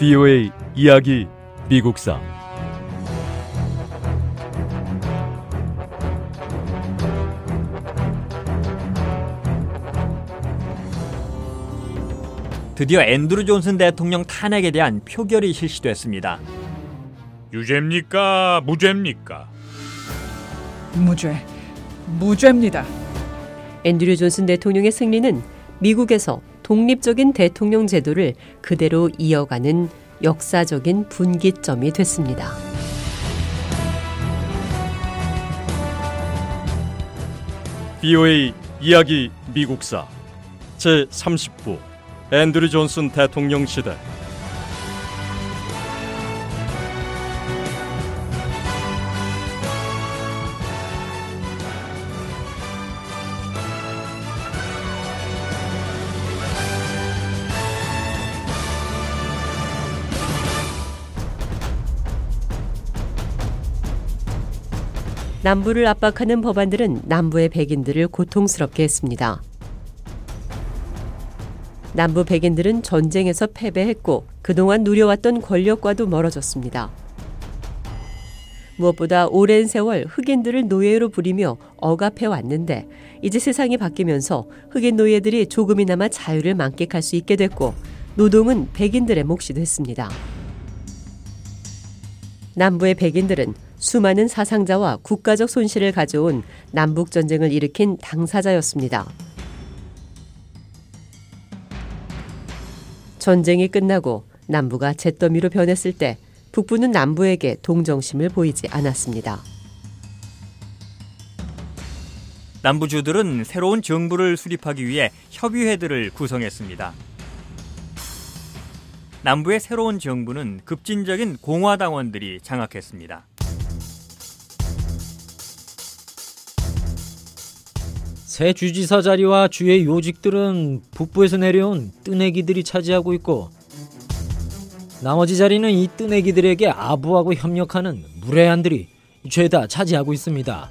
VOA 이야기 미국사 드디어 앤드루 존슨 대통령 탄핵에 대한 표결이 실시됐습니다. 유죄입니까? 무죄입니까? 무죄. 무죄입니다. 앤드류 존슨 대통령의 승리는 미국에서 독립적인 대통령 제도를 그대로 이어가는 역사적인 분기점이 됐습니다. VOA 이야기 미국사. 제 30부 앤드류 존슨 대통령 시대 남부를 압박하는 법안들은 남부의 백인들을 고통스럽게 했습니다. 남부 백인들은 전쟁에서 패배했고 그동안 누려왔던 권력과도 멀어졌습니다. 무엇보다 오랜 세월 흑인들을 노예로 부리며 억압해 왔는데 이제 세상이 바뀌면서 흑인 노예들이 조금이나마 자유를 만끽할 수 있게 됐고 노동은 백인들의 몫이 됐습니다. 남부의 백인들은 수많은 사상자와 국가적 손실을 가져온 남북 전쟁을 일으킨 당사자였습니다. 전쟁이 끝나고 남부가 잿더미로 변했을 때 북부는 남부에게 동정심을 보이지 않았습니다. 남부주들은 새로운 정부를 수립하기 위해 협의회들을 구성했습니다. 남부의 새로운 정부는 급진적인 공화당원들이 장악했습니다. 새 주지사 자리와 주의 요직들은 북부에서 내려온 뜨내기들이 차지하고 있고 나머지 자리는 이 뜨내기들에게 아부하고 협력하는 무례한들이 죄다 차지하고 있습니다.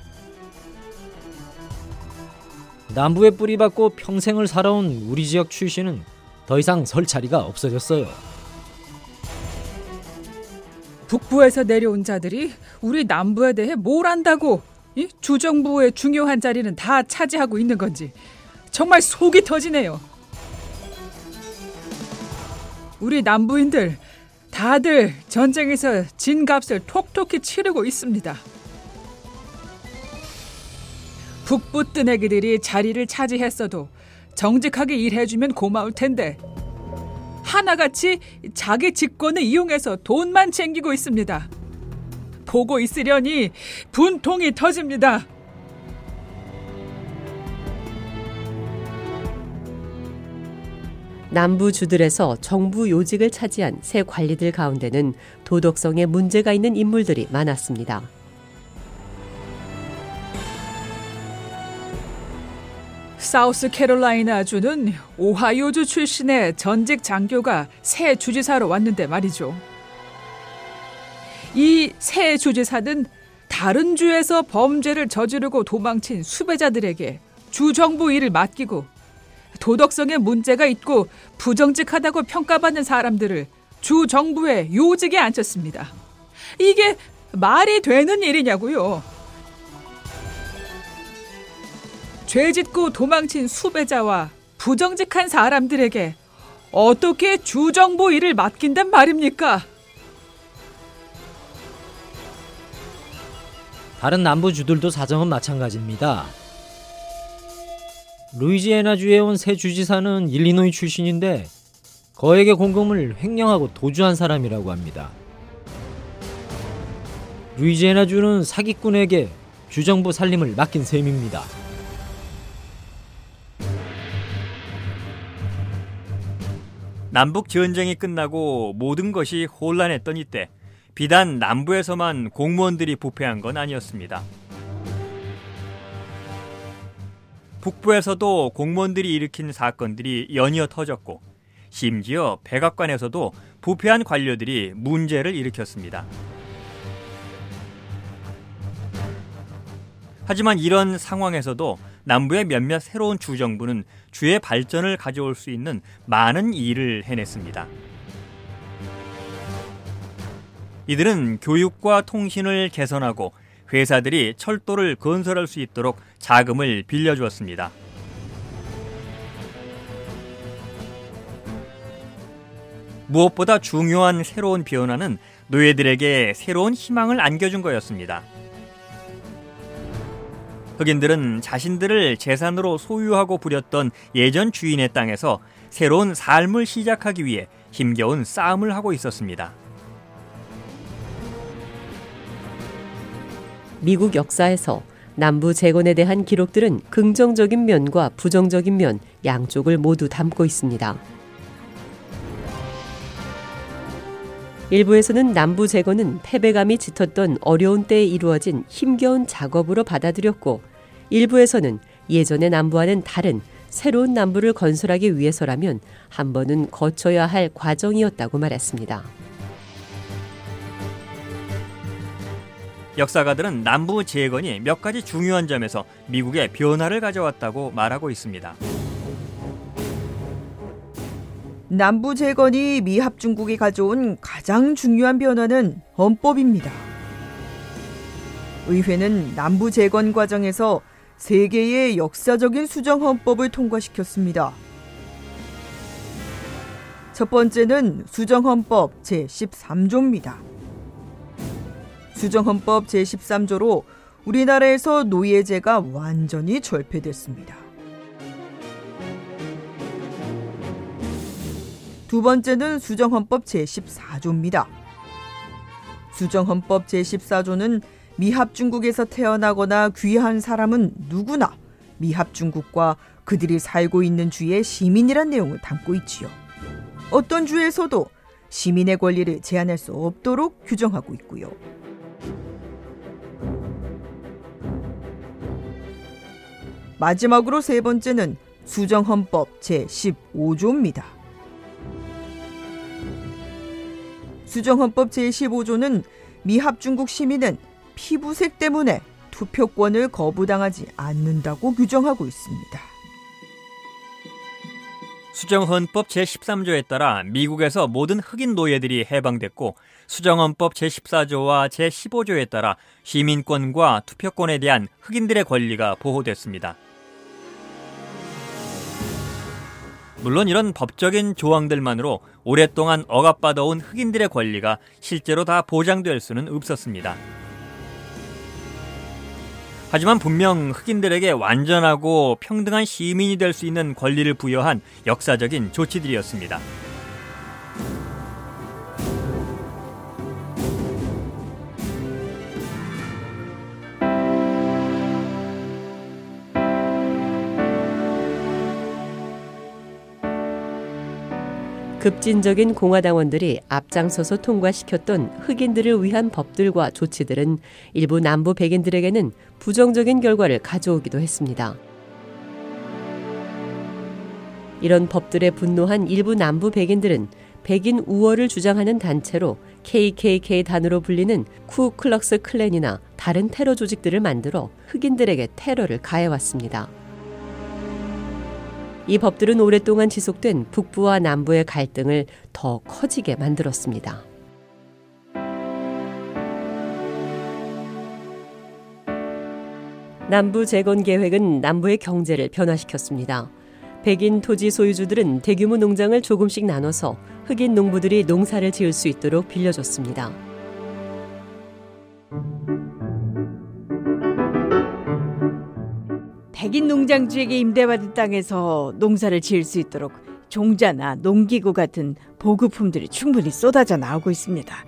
남부에 뿌리박고 평생을 살아온 우리 지역 출신은 더 이상 설 자리가 없어졌어요. 북부에서 내려온 자들이 우리 남부에 대해 뭘 안다고 이 주정부의 중요한 자리는 다 차지하고 있는 건지 정말 속이 터지네요. 우리 남부인들 다들 전쟁에서 진 값을 톡톡히 치르고 있습니다. 북부 뜨내기들이 자리를 차지했어도 정직하게 일해주면 고마울 텐데 하나같이 자기 직권을 이용해서 돈만 챙기고 있습니다. 보고 있으려니 분통이 터집니다. 남부 주들에서 정부 요직을 차지한 새 관리들 가운데는 도덕성에 문제가 있는 인물들이 많았습니다. 사우스 캐롤라이나 주는 오하이오주 출신의 전직 장교가 새 주지사로 왔는데 말이죠. 이 새 주지사는 다른 주에서 범죄를 저지르고 도망친 수배자들에게 주정부 일을 맡기고 도덕성에 문제가 있고 부정직하다고 평가받는 사람들을 주정부의 요직에 앉혔습니다. 이게 말이 되는 일이냐고요. 죄 짓고 도망친 수배자와 부정직한 사람들에게 어떻게 주정부 일을 맡긴단 말입니까? 다른 남부주들도 사정은 마찬가지입니다. 루이지애나주에 온 새 주지사는 일리노이 출신인데 거액의 공금을 횡령하고 도주한 사람이라고 합니다. 루이지애나주는 사기꾼에게 주정부 살림을 맡긴 셈입니다. 남북 전쟁이 끝나고 모든 것이 혼란했던 이때 비단 남부에서만 공무원들이 부패한 건 아니었습니다. 북부에서도 공무원들이 일으킨 사건들이 연이어 터졌고 심지어 백악관에서도 부패한 관료들이 문제를 일으켰습니다. 하지만 이런 상황에서도 남부의 몇몇 새로운 주정부는 주의 발전을 가져올 수 있는 많은 일을 해냈습니다. 이들은 교육과 통신을 개선하고 회사들이 철도를 건설할 수 있도록 자금을 빌려주었습니다. 무엇보다 중요한 새로운 변화는 노예들에게 새로운 희망을 안겨준 거였습니다. 흑인들은 자신들을 재산으로 소유하고 부렸던 예전 주인의 땅에서 새로운 삶을 시작하기 위해 힘겨운 싸움을 하고 있었습니다. 미국 역사에서 남부 재건에 대한 기록들은 긍정적인 면과 부정적인 면 양쪽을 모두 담고 있습니다. 일부에서는 남부 재건은 패배감이 짙었던 어려운 때에 이루어진 힘겨운 작업으로 받아들였고 일부에서는 예전의 남부와는 다른 새로운 남부를 건설하기 위해서라면 한 번은 거쳐야 할 과정이었다고 말했습니다. 역사가들은 남부 재건이 몇 가지 중요한 점에서 미국에 변화를 가져왔다고 말하고 있습니다. 남부 재건이 미합 중국이 가져온 가장 중요한 변화는 헌법입니다. 의회는 남부 재건 과정에서 세 개의 역사적인 수정 헌법을 통과시켰습니다. 첫 번째는 수정 헌법 제13조입니다. 수정 헌법 제13조로 우리나라에서 노예제가 완전히 절폐됐습니다. 두 번째는 수정헌법 제14조입니다. 수정헌법 제14조는 미합 중국에서 태어나거나 귀한 사람은 누구나 미합 중국과 그들이 살고 있는 주의 시민이란 내용을 담고 있지요. 어떤 주에서도 시민의 권리를 제한할 수 없도록 규정하고 있고요. 마지막으로 세 번째는 수정헌법 제15조입니다. 수정헌법 제15조는 미합 중국 시민은 피부색 때문에 투표권을 거부당하지 않는다고 규정하고 있습니다. 수정헌법 제13조에 따라 미국에서 모든 흑인 노예들이 해방됐고 수정헌법 제14조와 제15조에 따라 시민권과 투표권에 대한 흑인들의 권리가 보호됐습니다. 물론 이런 법적인 조항들만으로 오랫동안 억압받아온 흑인들의 권리가 실제로 다 보장될 수는 없었습니다. 하지만 분명 흑인들에게 완전하고 평등한 시민이 될 수 있는 권리를 부여한 역사적인 조치들이었습니다. 급진적인 공화당원들이 앞장서서 통과시켰던 흑인들을 위한 법들과 조치들은 일부 남부 백인들에게는 부정적인 결과를 가져오기도 했습니다. 이런 법들에 분노한 일부 남부 백인들은 백인 우월을 주장하는 단체로 KKK 단으로 불리는 쿠클럭스 클랜이나 다른 테러 조직들을 만들어 흑인들에게 테러를 가해왔습니다. 이 법들은 오랫동안 지속된 북부와 남부의 갈등을 더 커지게 만들었습니다. 남부 재건 계획은 남부의 경제를 변화시켰습니다. 백인 토지 소유주들은 대규모 농장을 조금씩 나눠서 흑인 농부들이 농사를 지을 수 있도록 빌려줬습니다. 백인 농장주에게 임대받은 땅에서 농사를 지을 수 있도록 종자나 농기구 같은 보급품들이 충분히 쏟아져 나오고 있습니다.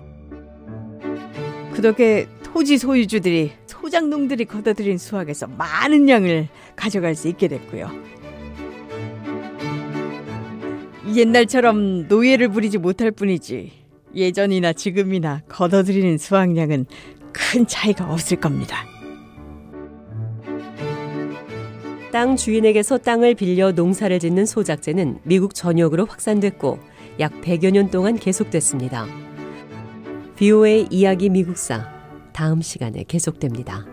그 덕에 토지 소유주들이 소장농들이 걷어들인 수확에서 많은 양을 가져갈 수 있게 됐고요. 옛날처럼 노예를 부리지 못할 뿐이지 예전이나 지금이나 걷어들이는 수확량은 큰 차이가 없을 겁니다. 땅 주인에게서 땅을 빌려 농사를 짓는 소작제는 미국 전역으로 확산됐고 약 100여 년 동안 계속됐습니다. BOA 이야기 미국사 다음 시간에 계속됩니다.